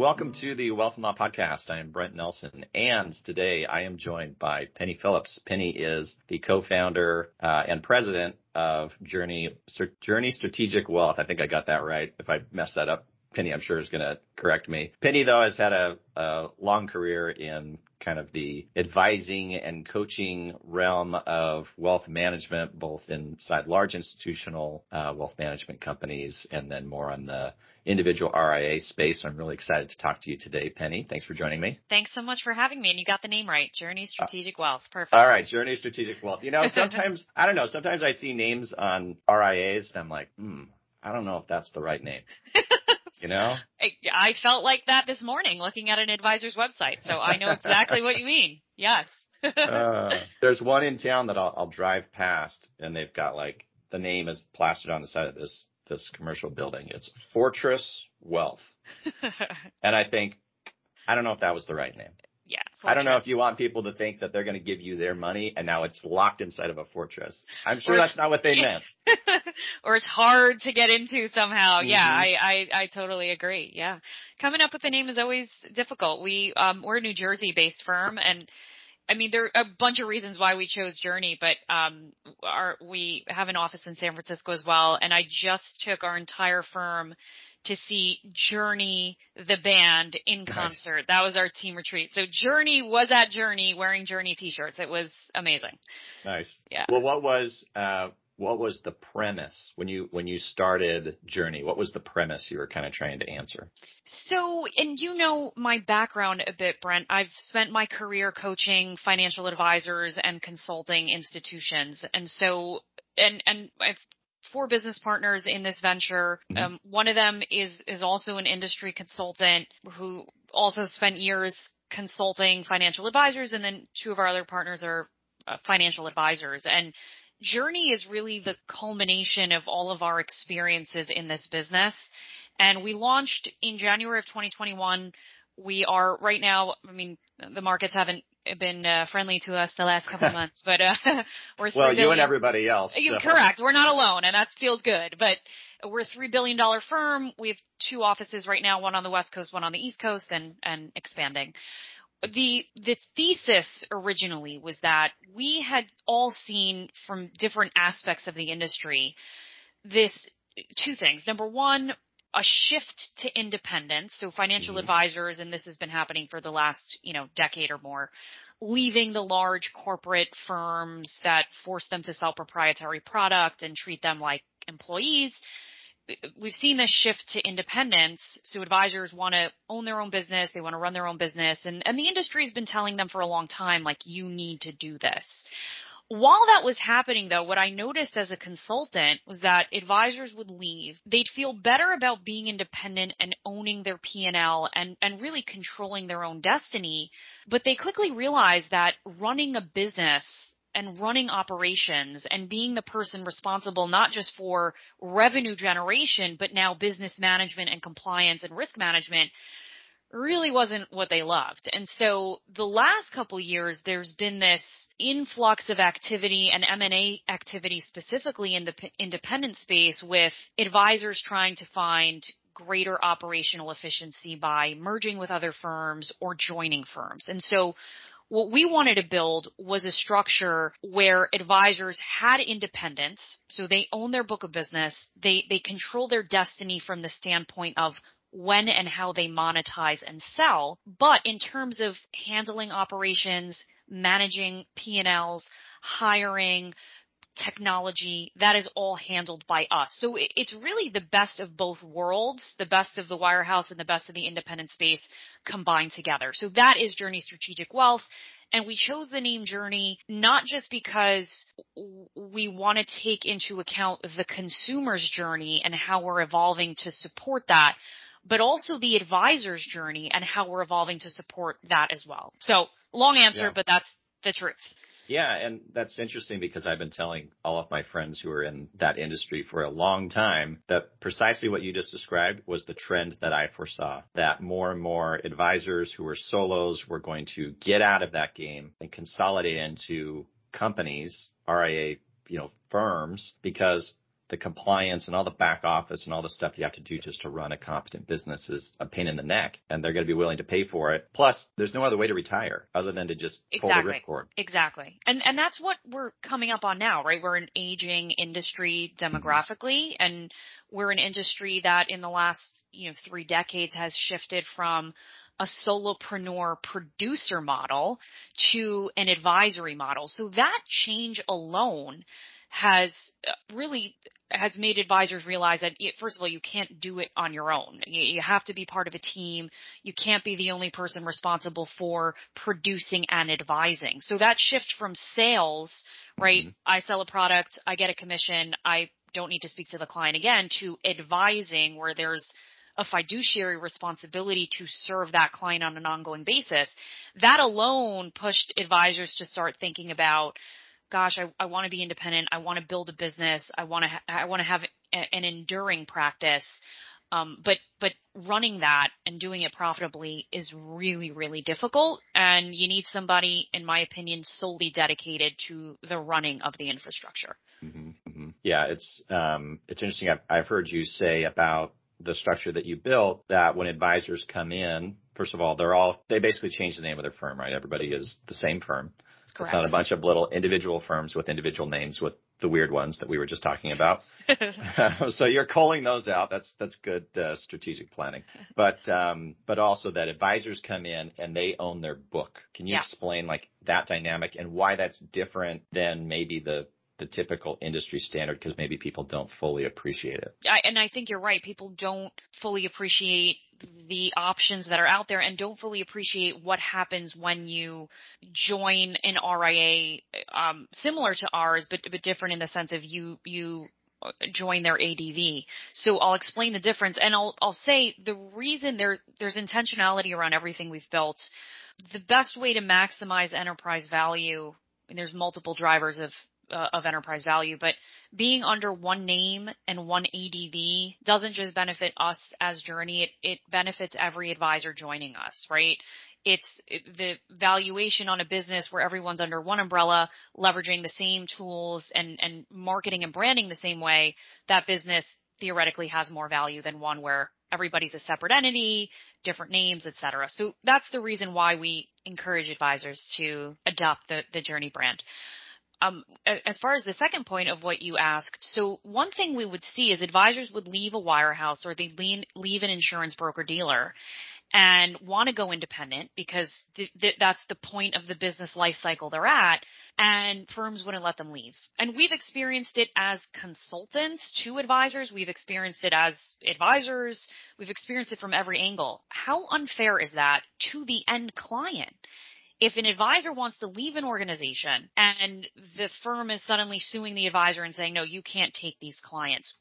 Welcome to the Wealth and Law Podcast. I am Brent Nelson, and today I am joined by Penny Phillips. Penny is the co-founder uh, and president of Journey Journey Strategic Wealth. I think I got that right. If I messed that up, Penny, I'm sure is going to correct me. Penny, though, has had a, a long career in kind of the advising and coaching realm of wealth management, both inside large institutional uh, wealth management companies and then more on the individual RIA space. I'm really excited to talk to you today, Penny. Thanks for joining me. Thanks so much for having me. And you got the name right. Journey Strategic uh, Wealth. Perfect. All right. Journey Strategic Wealth. You know, sometimes, I don't know, sometimes I see names on RIAs and I'm like, hmm, I don't know if that's the right name. you know? I, I felt like that this morning looking at an advisor's website. So I know exactly what you mean. Yes. uh, there's one in town that I'll, I'll drive past and they've got like the name is plastered on the side of this this commercial building. It's Fortress Wealth. and I think, I don't know if that was the right name. Fortress. I don't know if you want people to think that they're going to give you their money and now it's locked inside of a fortress. I'm sure that's not what they meant. or it's hard to get into somehow. Mm-hmm. Yeah, I, I, I totally agree. Yeah. Coming up with a name is always difficult. We, um, we're a New Jersey based firm and I mean, there are a bunch of reasons why we chose Journey, but um, our, we have an office in San Francisco as well, and I just took our entire firm to see Journey, the band, in concert. Nice. That was our team retreat. So Journey was at Journey wearing Journey t-shirts. It was amazing. Nice. Yeah. Well, what was uh, what was the premise when you when you started Journey? What was the premise you were kind of trying to answer? So, and you know my background a bit, Brent. I've spent my career coaching financial advisors and consulting institutions, and so and and I've four business partners in this venture. Mm-hmm. Um, one of them is is also an industry consultant who also spent years consulting financial advisors, and then two of our other partners are uh, financial advisors and Journey is really the culmination of all of our experiences in this business. And we launched in January of 2021. We are right now, I mean, the markets haven't been uh, friendly to us the last couple of months, but uh, we're well, you and everybody else. So. Correct. We're not alone, and that feels good. But we're a three billion dollar firm. We have two offices right now, one on the West Coast, one on the East Coast, and and expanding the the thesis originally was that we had all seen from different aspects of the industry this two things. Number one, a shift to independence. So financial mm-hmm. advisors, and this has been happening for the last, you know, decade or more, leaving the large corporate firms that force them to sell proprietary product and treat them like employees we've seen this shift to independence. So advisors want to own their own business. They want to run their own business. And, and the industry has been telling them for a long time, like, you need to do this. While that was happening though, what I noticed as a consultant was that advisors would leave. They'd feel better about being independent and owning their P&L and, and really controlling their own destiny. But they quickly realized that running a business and running operations and being the person responsible not just for revenue generation, but now business management and compliance and risk management really wasn't what they loved. And so the last couple years, there's been this influx of activity and M&A activity specifically in the independent space with advisors trying to find greater operational efficiency by merging with other firms or joining firms. And so what we wanted to build was a structure where advisors had independence, so they own their book of business, they, they control their destiny from the standpoint of when and how they monetize and sell, but in terms of handling operations, managing P&Ls, hiring, technology, that is all handled by us. So it's really the best of both worlds, the best of the wirehouse and the best of the independent space combined together. So that is Journey Strategic Wealth. And we chose the name Journey not just because we want to take into account the consumer's journey and how we're evolving to support that, but also the advisor's journey and how we're evolving to support that as well. So long answer, yeah. but that's the truth. Yeah, and that's interesting because I've been telling all of my friends who are in that industry for a long time that precisely what you just described was the trend that I foresaw. That more and more advisors who were solos were going to get out of that game and consolidate into companies, RIA, you know, firms because the compliance and all the back office and all the stuff you have to do just to run a competent business is a pain in the neck and they're going to be willing to pay for it. Plus, there's no other way to retire other than to just pull exactly. the ripcord. Exactly. And and that's what we're coming up on now, right? We're an aging industry demographically mm-hmm. and we're an industry that in the last, you know, 3 decades has shifted from a solopreneur producer model to an advisory model. So that change alone has really has made advisors realize that first of all you can't do it on your own. You have to be part of a team. You can't be the only person responsible for producing and advising. So that shift from sales right mm-hmm. i sell a product i get a commission i don't need to speak to the client again to advising where there's a fiduciary responsibility to serve that client on an ongoing basis. That alone pushed advisors to start thinking about gosh, I, I want to be independent. I want to build a business. I want to, ha- I want to have a, an enduring practice. Um, but, but running that and doing it profitably is really, really difficult. And you need somebody, in my opinion, solely dedicated to the running of the infrastructure. Mm-hmm, mm-hmm. Yeah, it's, um, it's interesting. I've, I've heard you say about the structure that you built that when advisors come in, first of all, they're all, they basically change the name of their firm, right? Everybody is the same firm. Correct. It's not a bunch of little individual firms with individual names with the weird ones that we were just talking about. so you're calling those out. That's that's good uh, strategic planning. But um, but also that advisors come in and they own their book. Can you explain like that dynamic and why that's different than maybe the the typical industry standard because maybe people don't fully appreciate it. I, and I think you're right. People don't fully appreciate the options that are out there and don't fully appreciate what happens when you join an RIA um, similar to ours, but but different in the sense of you you join their ADV. So I'll explain the difference and I'll I'll say the reason there there's intentionality around everything we've built. The best way to maximize enterprise value and there's multiple drivers of uh, of enterprise value, but being under one name and one ADV doesn't just benefit us as Journey, it, it benefits every advisor joining us, right? It's the valuation on a business where everyone's under one umbrella, leveraging the same tools and, and marketing and branding the same way, that business theoretically has more value than one where everybody's a separate entity, different names, et cetera. So that's the reason why we encourage advisors to adopt the, the Journey brand um, as far as the second point of what you asked, so one thing we would see is advisors would leave a wirehouse or they'd leave an insurance broker dealer and want to go independent because th- th- that's the point of the business life cycle they're at and firms wouldn't let them leave. And we've experienced it as consultants to advisors. We've experienced it as advisors. We've experienced it from every angle. How unfair is that to the end client? If an advisor wants to leave an organization and the firm is suddenly suing the advisor and saying, no, you can't take these clients,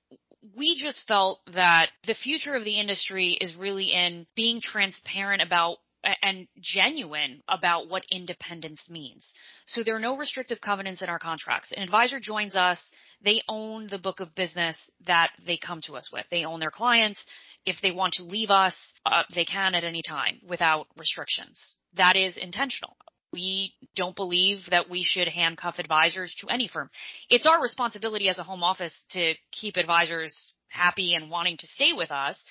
we just felt that the future of the industry is really in being transparent about and genuine about what independence means. So there are no restrictive covenants in our contracts. An advisor joins us, they own the book of business that they come to us with. They own their clients. If they want to leave us, uh, they can at any time without restrictions. That is intentional. We don't believe that we should handcuff advisors to any firm. It's our responsibility as a home office to keep advisors happy and wanting to stay with us.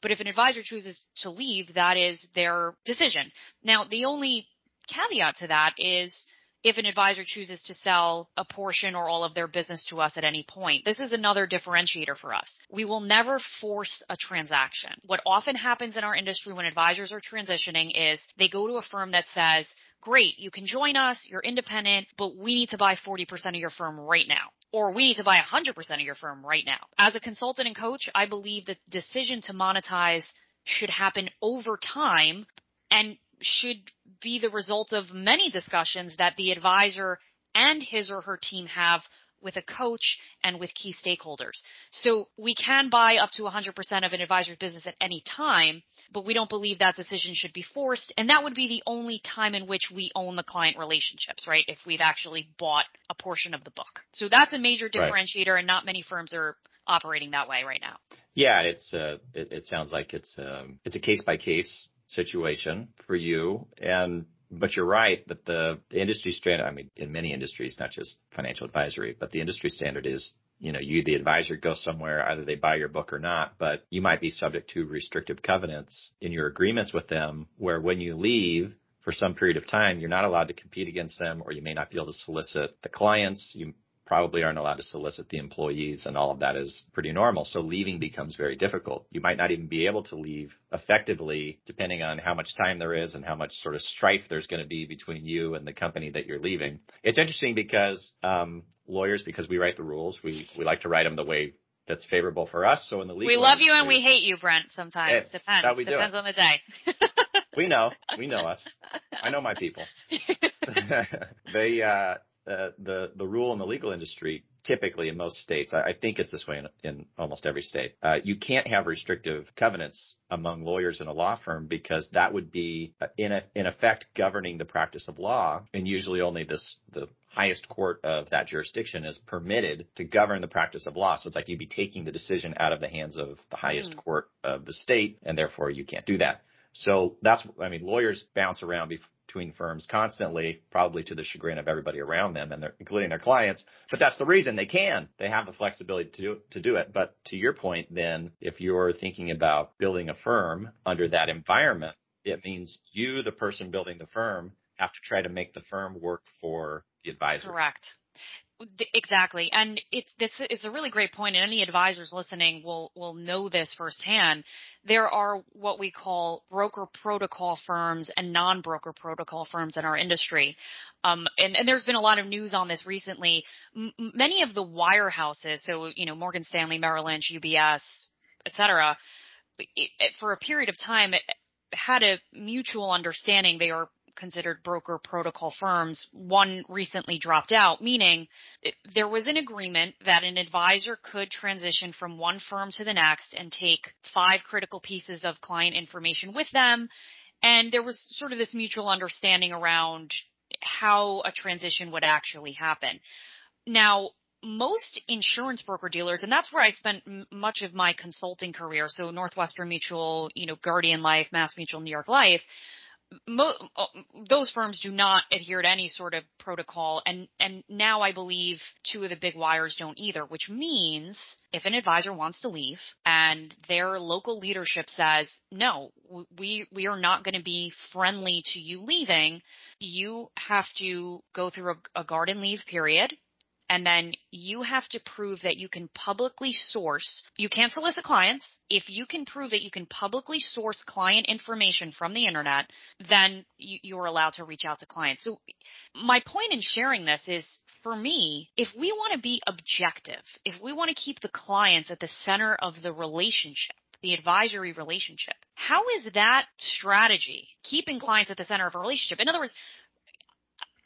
But if an advisor chooses to leave, that is their decision. Now, the only caveat to that is if an advisor chooses to sell a portion or all of their business to us at any point. This is another differentiator for us. We will never force a transaction. What often happens in our industry when advisors are transitioning is they go to a firm that says, great, you can join us, you're independent, but we need to buy 40% of your firm right now. Or we need to buy 100% of your firm right now. As a consultant and coach, I believe that the decision to monetize should happen over time and should be the result of many discussions that the advisor and his or her team have with a coach, and with key stakeholders. So we can buy up to 100% of an advisor's business at any time, but we don't believe that decision should be forced. And that would be the only time in which we own the client relationships, right? If we've actually bought a portion of the book. So that's a major differentiator right. and not many firms are operating that way right now. Yeah, it's uh, it, it sounds like it's um, it's a case by case situation for you, and but you're right that the, the industry standard, I mean, in many industries, not just financial advisory, but the industry standard is, you know, you, the advisor, go somewhere, either they buy your book or not, but you might be subject to restrictive covenants in your agreements with them where when you leave, for some period of time, you're not allowed to compete against them, or you may not be able to solicit the clients. You probably aren't allowed to solicit the employees and all of that is pretty normal. So leaving becomes very difficult. You might not even be able to leave effectively depending on how much time there is and how much sort of strife there's going to be between you and the company that you're leaving. It's interesting because um, lawyers, because we write the rules, we, we like to write them the way that's favorable for us. So in the legal We love you and we hate you, Brent, sometimes. It's Depends. How we Depends do on the day. we know. We know us. I know my people. they uh uh, the the rule in the legal industry, typically in most states, I, I think it's this way in, in almost every state. Uh, you can't have restrictive covenants among lawyers in a law firm because that would be uh, in a, in effect governing the practice of law, and usually only this the highest court of that jurisdiction is permitted to govern the practice of law. So it's like you'd be taking the decision out of the hands of the highest mm. court of the state, and therefore you can't do that. So that's, I mean, lawyers bounce around between firms constantly, probably to the chagrin of everybody around them and their, including their clients. But that's the reason they can. They have the flexibility to to do it. But to your point, then, if you're thinking about building a firm under that environment, it means you, the person building the firm, have to try to make the firm work for the advisor. Correct. Exactly. And it's, this is a really great point and any advisors listening will, will know this firsthand. There are what we call broker protocol firms and non-broker protocol firms in our industry. Um, and, and there's been a lot of news on this recently. M- many of the wirehouses, so, you know, Morgan Stanley, Merrill Lynch, UBS, et cetera, it, it, for a period of time, it, had a mutual understanding. They are considered broker protocol firms, one recently dropped out, meaning there was an agreement that an advisor could transition from one firm to the next and take five critical pieces of client information with them. And there was sort of this mutual understanding around how a transition would actually happen. Now, most insurance broker dealers, and that's where I spent m- much of my consulting career. So Northwestern Mutual, you know, Guardian Life, Mass Mutual, New York Life mo- uh, those firms do not adhere to any sort of protocol and and now I believe two of the big wires don't either which means if an advisor wants to leave and their local leadership says no we we are not going to be friendly to you leaving you have to go through a, a garden leave period and then you have to prove that you can publicly source, you can't solicit clients. If you can prove that you can publicly source client information from the internet, then you, are allowed to reach out to clients. So my point in sharing this is for me, if we want to be objective, if we want to keep the clients at the center of the relationship, the advisory relationship. How is that strategy keeping clients at the center of a relationship? In other words,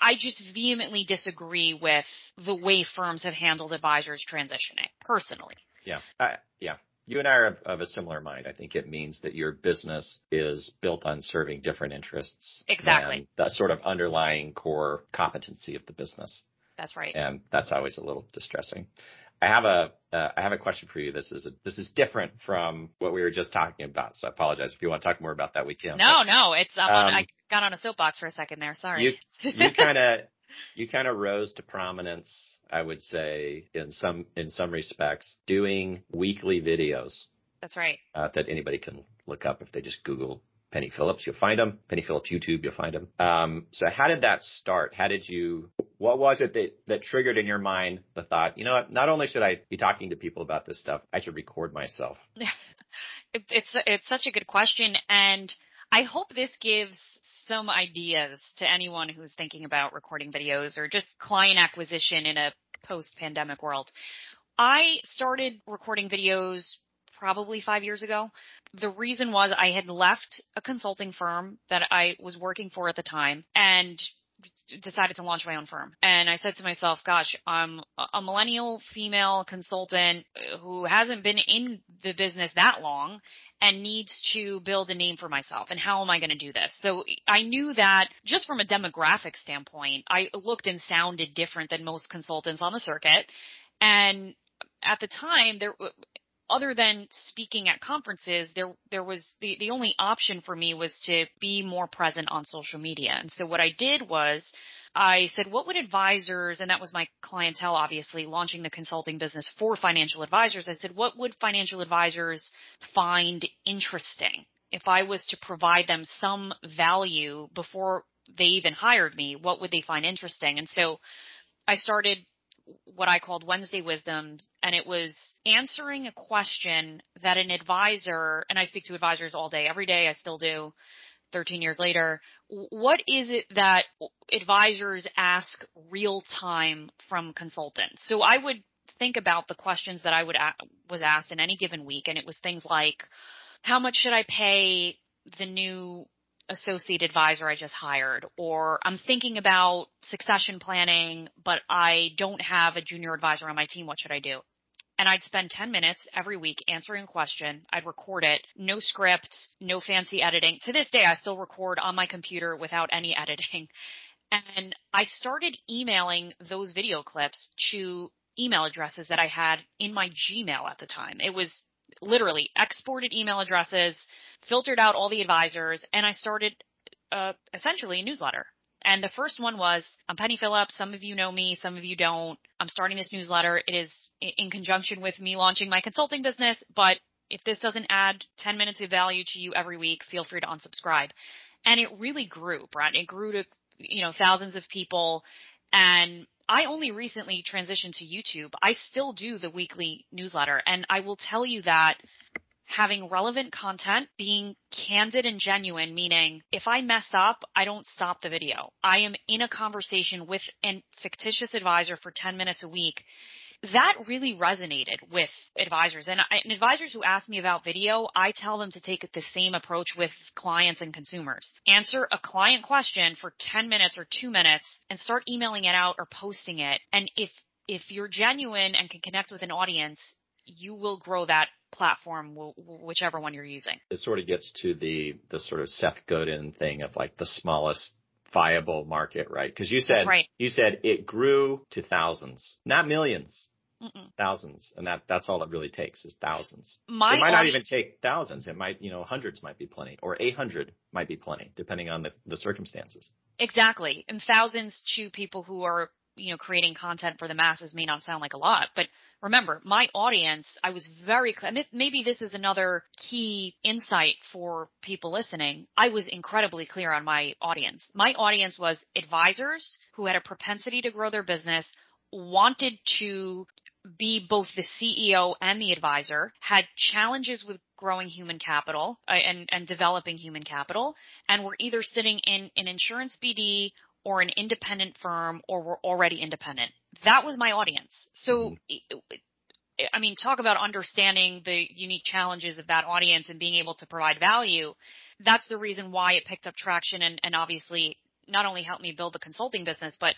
I just vehemently disagree with the way firms have handled advisors transitioning personally. Yeah. Uh, yeah. You and I are of, of, a similar mind. I think it means that your business is built on serving different interests. Exactly. the sort of underlying core competency of the business. That's right. And that's always a little distressing. I have a uh, I have a question for you. This is a, this is different from what we were just talking about. So I apologize if you want to talk more about that. We can. No, but, no, it's um, I got on a soapbox for a second there. Sorry. You you kind of you kind of rose to prominence, I would say, in some in some respects, doing weekly videos. That's right. Uh, that anybody can look up if they just Google Penny Phillips, you'll find them. Penny Phillips YouTube, you'll find them. Um, so how did that start? How did you, what was it that, that triggered in your mind the thought, you know what, not only should I be talking to people about this stuff, I should record myself? it, it's, it's such a good question. And I hope this gives some ideas to anyone who's thinking about recording videos or just client acquisition in a post pandemic world. I started recording videos probably five years ago. The reason was I had left a consulting firm that I was working for at the time and decided to launch my own firm. And I said to myself, gosh, I'm a millennial female consultant who hasn't been in the business that long and needs to build a name for myself. And how am I going to do this? So I knew that just from a demographic standpoint, I looked and sounded different than most consultants on the circuit. And at the time, there, other than speaking at conferences, there there was the the only option for me was to be more present on social media. And so what I did was I said, what would advisors, and that was my clientele, obviously, launching the consulting business for financial advisors. I said, what would financial advisors find interesting if I was to provide them some value before they even hired me? What would they find interesting? And so I started what I called Wednesday Wisdom, and it was answering a question that an advisor, and I speak to advisors all day, every day, I still do, 13 years later. What is it that advisors ask real time from consultants? So I would think about the questions that I would was asked in any given week, and it was things like, how much should I pay the new associate advisor I just hired, or I'm thinking about succession planning, but I don't have a junior advisor on my team. What should I do? And I'd spend 10 minutes every week answering a question. I'd record it. No script, no fancy editing. To this day, I still record on my computer without any editing. And I started emailing those video clips to email addresses that I had in my Gmail at the time. It was literally exported email addresses, filtered out all the advisors, and I started uh, essentially a newsletter. And the first one was, I'm Penny Phillips. Some of you know me, some of you don't. I'm starting this newsletter. It is in conjunction with me launching my consulting business, but if this doesn't add 10 minutes of value to you every week, feel free to unsubscribe. And it really grew, Brent. It grew to, you know, thousands of people. And I only recently transitioned to YouTube. I still do the weekly newsletter and I will tell you that having relevant content, being candid and genuine, meaning if I mess up, I don't stop the video. I am in a conversation with a fictitious advisor for 10 minutes a week. That really resonated with advisors and, I, and advisors who ask me about video, I tell them to take the same approach with clients and consumers. Answer a client question for 10 minutes or 2 minutes and start emailing it out or posting it. And if if you're genuine and can connect with an audience, you will grow that platform, whichever one you're using. It sort of gets to the the sort of Seth Godin thing of like the smallest viable market, right? Because you said right. you said it grew to thousands, not 1000000s Thousands, and that that's all it really takes is thousands. My it might not even take thousands. It might, you know, hundreds might be plenty, or eight hundred might be plenty, depending on the the circumstances. Exactly, and thousands to people who are you know, creating content for the masses may not sound like a lot, but remember, my audience, I was very, clear, and this, maybe this is another key insight for people listening. I was incredibly clear on my audience. My audience was advisors who had a propensity to grow their business, wanted to be both the CEO and the advisor, had challenges with growing human capital uh, and, and developing human capital, and were either sitting in an insurance BD or an independent firm or were already independent. That was my audience. So, mm-hmm. I mean, talk about understanding the unique challenges of that audience and being able to provide value. That's the reason why it picked up traction and, and obviously not only helped me build the consulting business, but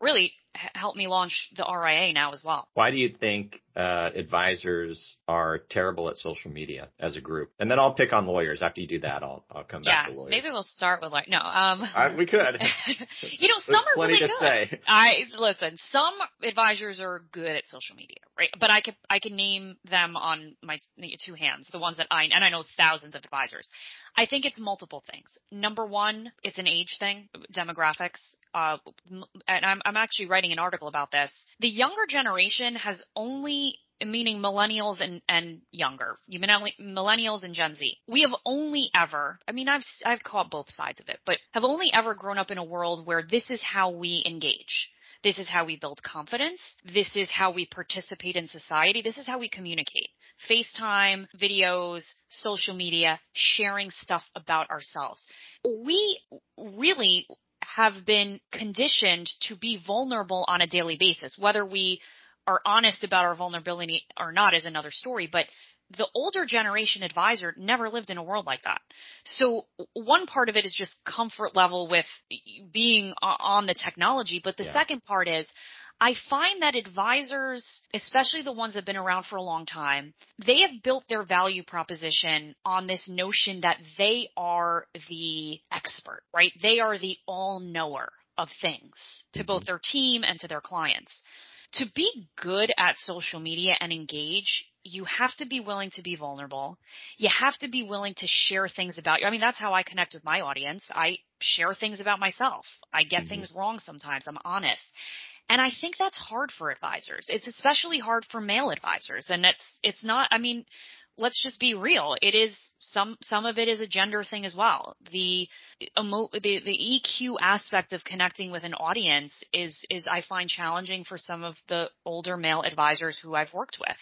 really helped me launch the RIA now as well. Why do you think uh, advisors are terrible at social media as a group? And then I'll pick on lawyers. After you do that, I'll I'll come yes, back to lawyers. maybe we'll start with like no. Um, uh, we could. you know, some There's are plenty really to good. say. I listen. Some advisors are good at social media, right? But I could I can name them on my two hands. The ones that I and I know thousands of advisors. I think it's multiple things. Number one, it's an age thing, demographics. Uh, and I'm, I'm actually writing an article about this. The younger generation has only meaning millennials and, and younger, millennials and Gen Z. We have only ever, I mean, I've, I've caught both sides of it, but have only ever grown up in a world where this is how we engage. This is how we build confidence. This is how we participate in society. This is how we communicate. FaceTime, videos, social media, sharing stuff about ourselves. We really have been conditioned to be vulnerable on a daily basis. Whether we are honest about our vulnerability or not is another story, but the older generation advisor never lived in a world like that. So one part of it is just comfort level with being on the technology, but the yeah. second part is I find that advisors, especially the ones that have been around for a long time, they have built their value proposition on this notion that they are the expert, right? They are the all knower of things to both mm-hmm. their team and to their clients. To be good at social media and engage, you have to be willing to be vulnerable. You have to be willing to share things about you. I mean, that's how I connect with my audience. I share things about myself. I get mm-hmm. things wrong sometimes. I'm honest. And I think that's hard for advisors. It's especially hard for male advisors. And it's, it's not, I mean, let's just be real. It is some, some of it is a gender thing as well. The, emo, the, the EQ aspect of connecting with an audience is, is I find challenging for some of the older male advisors who I've worked with.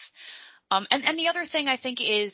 Um, and, and the other thing I think is,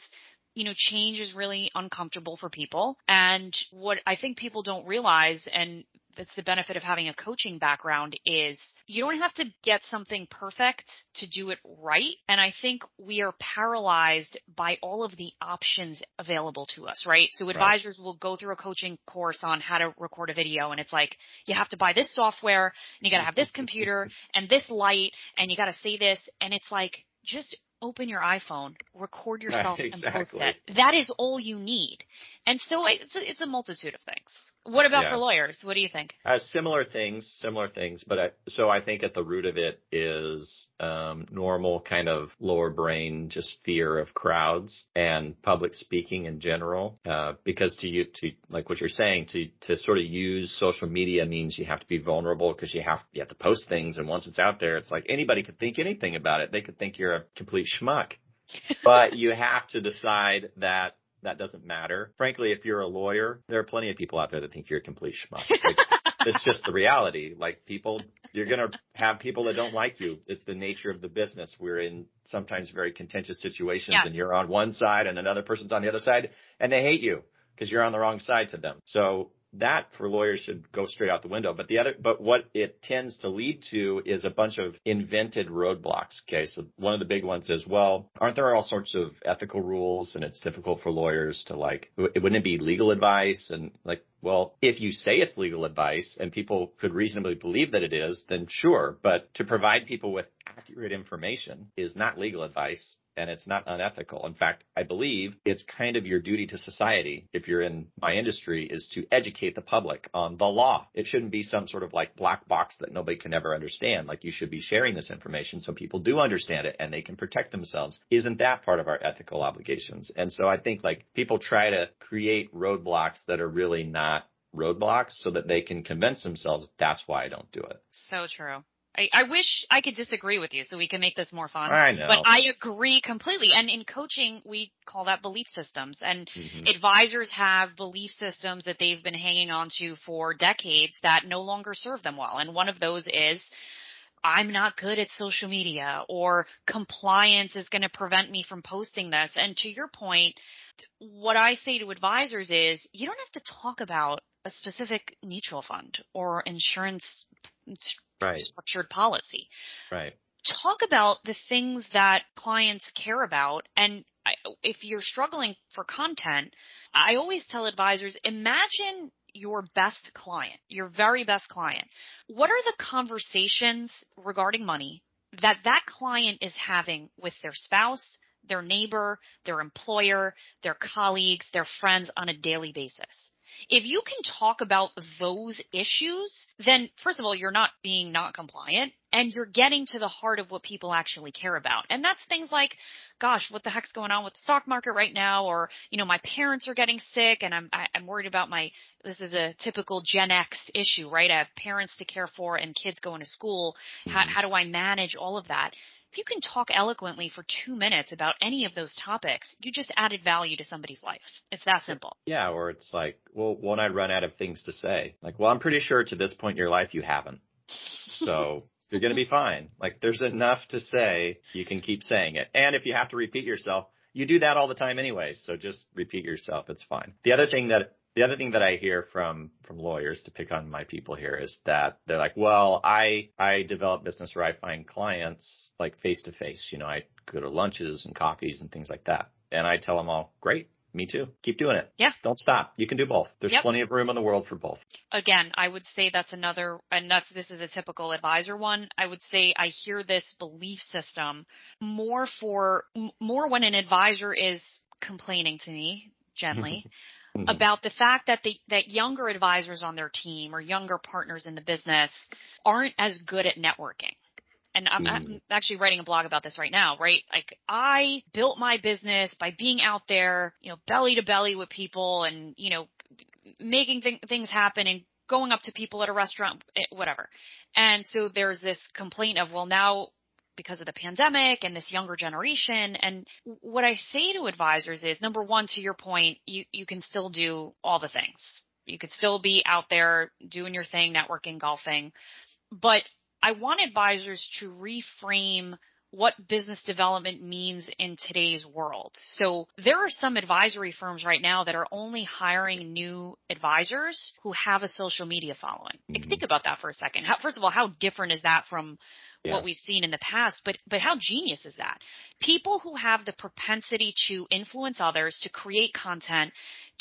you know, change is really uncomfortable for people. And what I think people don't realize, and that's the benefit of having a coaching background is you don't have to get something perfect to do it right. And I think we are paralyzed by all of the options available to us, right? So advisors right. will go through a coaching course on how to record a video and it's like, you have to buy this software and you gotta have this computer and this light and you gotta say this. And it's like, just open your iPhone, record yourself right, exactly. and post it. That is all you need. And so it's a, it's a multitude of things. What about yeah. for lawyers? What do you think? Uh, similar things, similar things, but I, so I think at the root of it is um, normal kind of lower brain, just fear of crowds and public speaking in general. Uh, because to you, to like what you're saying, to to sort of use social media means you have to be vulnerable because you have you have to post things, and once it's out there, it's like anybody could think anything about it. They could think you're a complete schmuck. but you have to decide that that doesn't matter. Frankly, if you're a lawyer, there are plenty of people out there that think you're a complete schmuck. Like, it's just the reality. Like people, you're going to have people that don't like you. It's the nature of the business. We're in sometimes very contentious situations yeah. and you're on one side and another person's on the other side and they hate you because you're on the wrong side to them. So that for lawyers should go straight out the window. But the other, but what it tends to lead to is a bunch of invented roadblocks. Okay. So one of the big ones is, well, aren't there all sorts of ethical rules and it's difficult for lawyers to like, it wouldn't it be legal advice? And like, well, if you say it's legal advice and people could reasonably believe that it is, then sure. But to provide people with accurate information is not legal advice and it's not unethical. In fact, I believe it's kind of your duty to society, if you're in my industry, is to educate the public on the law. It shouldn't be some sort of like black box that nobody can ever understand. Like you should be sharing this information so people do understand it and they can protect themselves. Isn't that part of our ethical obligations? And so I think like people try to create roadblocks that are really not roadblocks so that they can convince themselves that's why I don't do it. So true. I, I wish I could disagree with you so we can make this more fun. I know. But I agree completely. And in coaching, we call that belief systems. And mm-hmm. advisors have belief systems that they've been hanging on to for decades that no longer serve them well. And one of those is, I'm not good at social media or compliance is going to prevent me from posting this. And to your point, what I say to advisors is you don't have to talk about a specific mutual fund or insurance right. structured policy. Right. Talk about the things that clients care about. And if you're struggling for content, I always tell advisors, imagine your best client, your very best client. What are the conversations regarding money that that client is having with their spouse, their neighbor, their employer, their colleagues, their friends on a daily basis? If you can talk about those issues, then first of all, you're not being not compliant and you're getting to the heart of what people actually care about. And that's things like, gosh, what the heck's going on with the stock market right now? Or, you know, my parents are getting sick and I'm, I, am i am worried about my, this is a typical Gen X issue, right? I have parents to care for and kids going to school. Mm-hmm. How, how do I manage all of that? If you can talk eloquently for two minutes about any of those topics, you just added value to somebody's life. It's that simple. Yeah, or it's like, well, won't I run out of things to say? Like, well, I'm pretty sure to this point in your life you haven't. So you're going to be fine. Like, there's enough to say. You can keep saying it. And if you have to repeat yourself, you do that all the time anyway. So just repeat yourself. It's fine. The other thing that the other thing that I hear from from lawyers to pick on my people here is that they're like, well, I I develop business where I find clients like face to face. You know, I go to lunches and coffees and things like that. And I tell them all, great. Me too. Keep doing it. Yeah. Don't stop. You can do both. There's Yep. plenty of room in the world for both. again, I would say that's another, and that's, this is a typical advisor one. I would say I hear this belief system more for, more when an advisor is complaining to me gently Mhm. about the fact that the, that younger advisors on their team or younger partners in the business aren't as good at networking. And I'm, I'm Mm. actually writing a blog about this right now, right? Like I built my business by being out there, you know, belly to belly with people and, you know, making th- things happen and going up to people at a restaurant, eh, whatever. And so there's this complaint of, well, now because of the pandemic and this younger generation. And what I say to advisors is number one, to your point, you, you can still do all the things. You could still be out there doing your thing, networking, golfing. But I want advisors to reframe what business development means in today's world. So there are some advisory firms right now that are only hiring new advisors who have a social media following. Like, think mm. about that for a second. How, first of all, how different is that from Yeah. what we've seen in the past? But but how genius is that? People who have the propensity to influence others, to create content,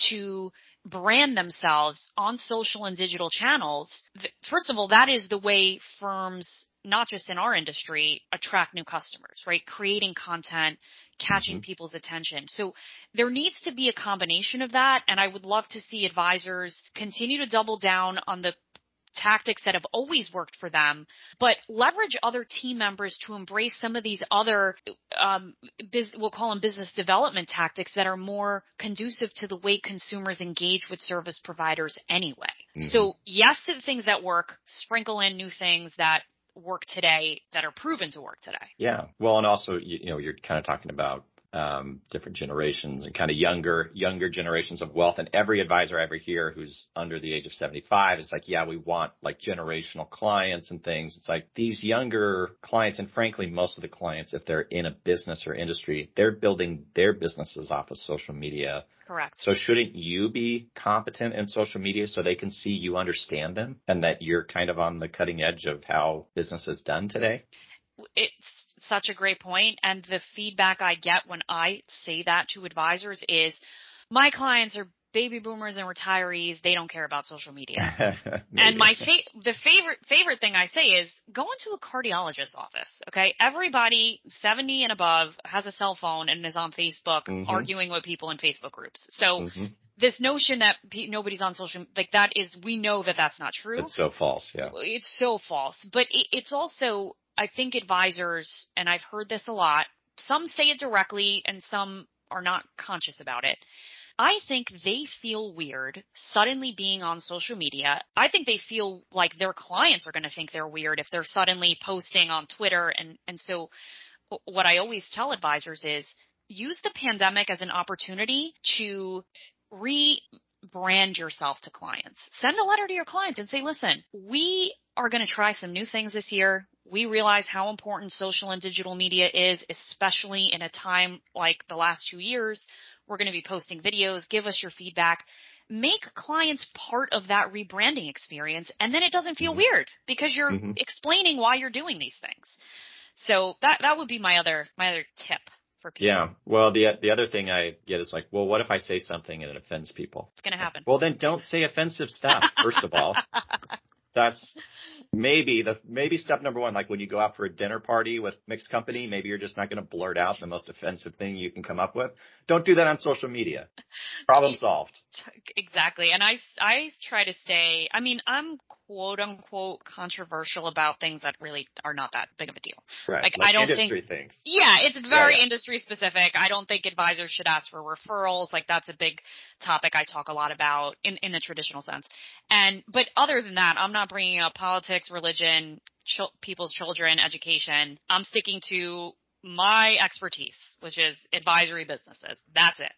to brand themselves on social and digital channels. th- First of all, that is the way firms, not just in our industry, attract new customers, right? Creating content, catching Mhm. people's attention. So there needs to be a combination of that. And I would love to see advisors continue to double down on the tactics that have always worked for them, but leverage other team members to embrace some of these other, um, biz, we'll call them business development tactics that are more conducive to the way consumers engage with service providers anyway. Mhm. So yes to the things that work, sprinkle in new things that work today that are proven to work today. Yeah. Well, and also, you, you know, you're kind of talking about um, different generations and kind of younger, younger generations of wealth. And every advisor I ever hear who's under the age of 75 is like, yeah, we want like generational clients and things. It's like these younger clients, and frankly, most of the clients, if they're in a business or industry, they're building their businesses off of social media. Correct. So shouldn't you be competent in social media so they can see you understand them and that you're kind of on the cutting edge of how business is done today? it's such a great point and the feedback I get when I say that to advisors is my clients are baby boomers and retirees they don't care about social media and my fa- the favorite favorite thing I say is go into a cardiologist's office okay everybody 70 and above has a cell phone and is on Facebook Mhm. arguing with people in Facebook groups so Mhm. this notion that pe- nobody's on social like that is we know that that's not true It's so false. Yeah. it's so false. But it, it's also, I think advisors, and I've heard this a lot, some say it directly and some are not conscious about it. I think they feel weird suddenly being on social media. I think they feel like their clients are going to think they're weird if they're suddenly posting on Twitter. And, and so what I always tell advisors is use the pandemic as an opportunity to rebrand yourself to clients. Send a letter to your clients and say, listen, we are going to try some new things this year. We realize how important social and digital media is, especially in a time like the last two years. We're going to be posting videos. Give us your feedback. Make clients part of that rebranding experience. And then it doesn't feel Mhm. weird because you're Mhm. explaining why you're doing these things. So that, that would be my other, my other tip for people. Yeah. Well, the the other thing I get is like, well, what if I say something and it offends people? It's going to happen. Well, then don't say offensive stuff. First of all, that's maybe the maybe step number one. Like when you go out for a dinner party with mixed company, maybe you're just not going to blurt out the most offensive thing you can come up with. Don't do that on social media. Problem solved. Exactly. And I, I try to say, I mean, I'm quote unquote controversial about things that really are not that big of a deal. Right. Like, I don't industry things. Yeah, it's very yeah. industry specific. I don't think advisors should ask for referrals. Like that's a big topic I talk a lot about in, in the traditional sense. And, but other than that, I'm not bringing up politics, religion, chil- people's children, education. I'm sticking to my expertise, which is advisory businesses. That's it.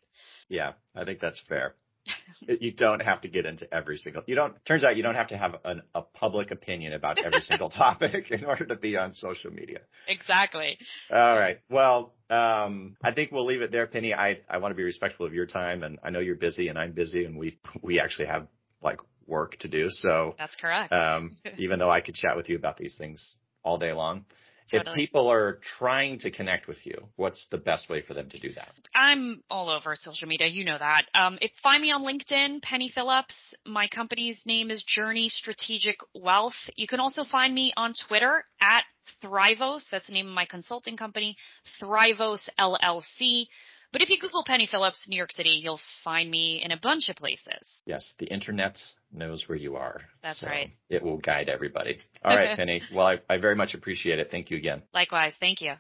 Yeah, I think that's fair. you don't have to get into every single. You don't. Turns out you don't have to have an, a public opinion about every single topic in order to be on social media. Exactly. All right. Well, um, I think we'll leave it there, Penny. I I want to be respectful of your time, and I know you're busy, and I'm busy, and we we actually have like work to do. So That's correct. um, even though I could chat with you about these things all day long. Totally. If people are trying to connect with you, what's the best way for them to do that? I'm all over social media. You know that. Um, if find me on LinkedIn, Penny Phillips. My company's name is Journey Strategic Wealth. You can also find me on Twitter at Thrivos. That's the name of my consulting company, Thrivos LLC. But if you Google Penny Phillips, New York City, you'll find me in a bunch of places. Yes, the internet knows where you are. That's so right. It will guide everybody. All right, Penny. Well, I, I very much appreciate it. Thank you again. Likewise. Thank you.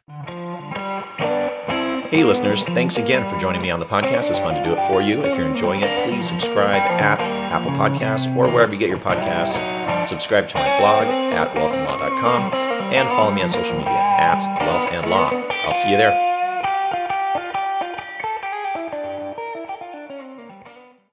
Hey, listeners, thanks again for joining me on the podcast. It's fun to do it for you. If you're enjoying it, please subscribe at Apple Podcasts or wherever you get your podcasts. Subscribe to my blog at wealthandlaw.com and follow me on social media at wealth and law. I'll see you there.